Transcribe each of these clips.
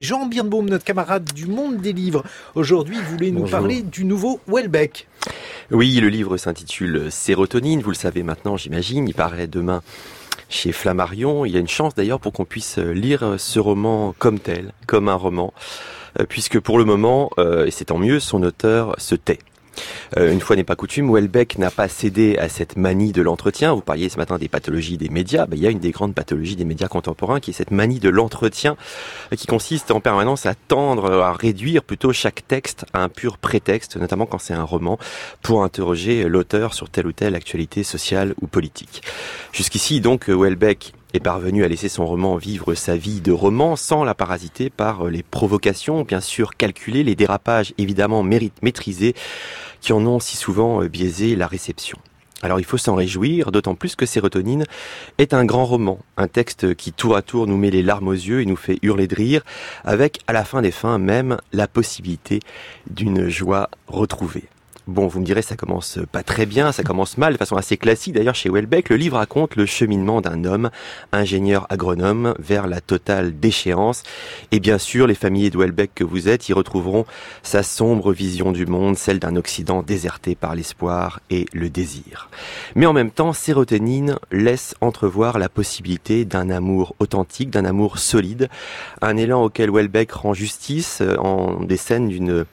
Jean Birnbaum, notre camarade du monde des livres, aujourd'hui voulait nous parler du nouveau Welbeck. Oui, le livre s'intitule Sérotonine, vous le savez maintenant j'imagine, il paraît demain chez Flammarion. Il y a une chance d'ailleurs pour qu'on puisse lire ce roman comme tel, comme un roman, euh, puisque pour le moment, euh, et c'est tant mieux, son auteur se tait. Euh, une fois n'est pas coutume, Welbeck n'a pas cédé à cette manie de l'entretien. Vous parliez ce matin des pathologies des médias. Ben, il y a une des grandes pathologies des médias contemporains qui est cette manie de l'entretien euh, qui consiste en permanence à tendre, à réduire plutôt chaque texte à un pur prétexte, notamment quand c'est un roman, pour interroger l'auteur sur telle ou telle actualité sociale ou politique. Jusqu'ici, donc, Welbeck est parvenu à laisser son roman vivre sa vie de roman sans la parasiter par les provocations, bien sûr calculées, les dérapages évidemment maîtrisés qui en ont si souvent euh, biaisé la réception. Alors il faut s'en réjouir, d'autant plus que Sérotonine est un grand roman, un texte qui tour à tour nous met les larmes aux yeux et nous fait hurler de rire, avec à la fin des fins même la possibilité d'une joie retrouvée. Bon, vous me direz, ça commence pas très bien, ça commence mal, de façon assez classique. D'ailleurs, chez Welbeck, le livre raconte le cheminement d'un homme, ingénieur agronome, vers la totale déchéance. Et bien sûr, les familles de Welbeck que vous êtes y retrouveront sa sombre vision du monde, celle d'un Occident déserté par l'espoir et le désir. Mais en même temps, Sérotonine laisse entrevoir la possibilité d'un amour authentique, d'un amour solide, un élan auquel Welbeck rend justice euh, en des scènes d'une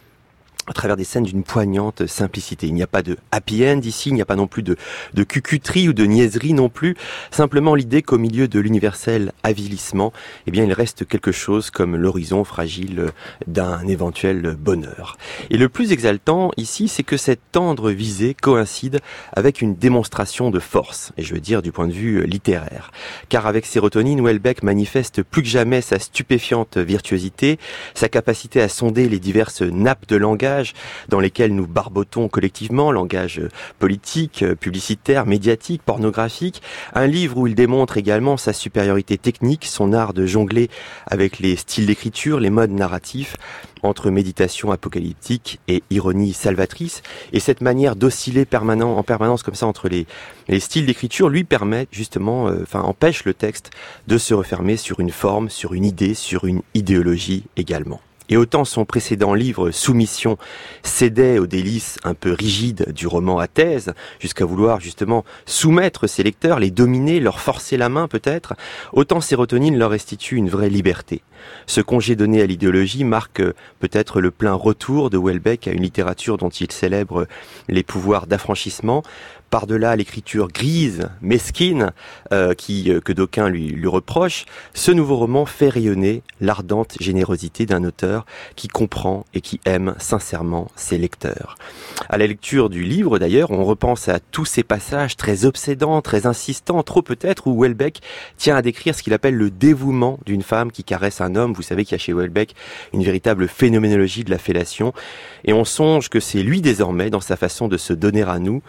à travers des scènes d'une poignante simplicité. Il n'y a pas de happy end ici, il n'y a pas non plus de, de cucuterie ou de niaiserie non plus. Simplement l'idée qu'au milieu de l'universel avilissement, eh bien, il reste quelque chose comme l'horizon fragile d'un éventuel bonheur. Et le plus exaltant ici, c'est que cette tendre visée coïncide avec une démonstration de force, et je veux dire du point de vue littéraire. Car avec Sérotonine, Welbeck manifeste plus que jamais sa stupéfiante virtuosité, sa capacité à sonder les diverses nappes de langage dans lesquels nous barbotons collectivement, langage politique, publicitaire, médiatique, pornographique. Un livre où il démontre également sa supériorité technique, son art de jongler avec les styles d'écriture, les modes narratifs, entre méditation apocalyptique et ironie salvatrice. Et cette manière d'osciller en permanence comme ça entre les, les styles d'écriture lui permet justement, euh, enfin empêche le texte de se refermer sur une forme, sur une idée, sur une idéologie également. Et autant son précédent livre Soumission cédait aux délices un peu rigides du roman à thèse, jusqu'à vouloir justement soumettre ses lecteurs, les dominer, leur forcer la main peut-être, autant Sérotonine leur restitue une vraie liberté. Ce congé donné à l'idéologie marque peut-être le plein retour de Welbeck à une littérature dont il célèbre les pouvoirs d'affranchissement, par-delà l'écriture grise, mesquine, euh, qui, euh, que d'aucuns lui, lui reprochent, ce nouveau roman fait rayonner l'ardente générosité d'un auteur qui comprend et qui aime sincèrement ses lecteurs. À la lecture du livre, d'ailleurs, on repense à tous ces passages très obsédants, très insistants, trop peut-être, où Welbeck tient à décrire ce qu'il appelle le dévouement d'une femme qui caresse un homme. Vous savez qu'il y a chez Welbeck une véritable phénoménologie de la fellation. Et on songe que c'est lui désormais, dans sa façon de se donner à nous,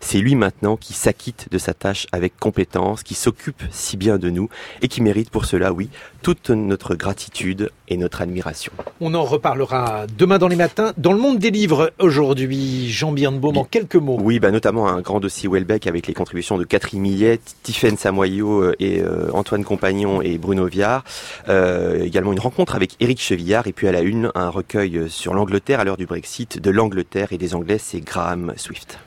c'est lui maintenant qui s'acquitte de sa tâche avec compétence, qui s'occupe si bien de nous et qui mérite pour cela, oui, toute notre gratitude et notre admiration. On en reparlera demain dans les matins. Dans le monde des livres, aujourd'hui, Jean Birnbaum, en quelques mots. Oui, bah notamment un grand dossier Welbeck avec les contributions de Catherine Millet, Tiffaine Samoyau euh, et euh, Antoine Compagnon et Bruno Viard. Euh, également une rencontre avec Éric Chevillard et puis à la une, un recueil sur l'Angleterre à l'heure du Brexit, de l'Angleterre et des Anglais, c'est Graham Swift.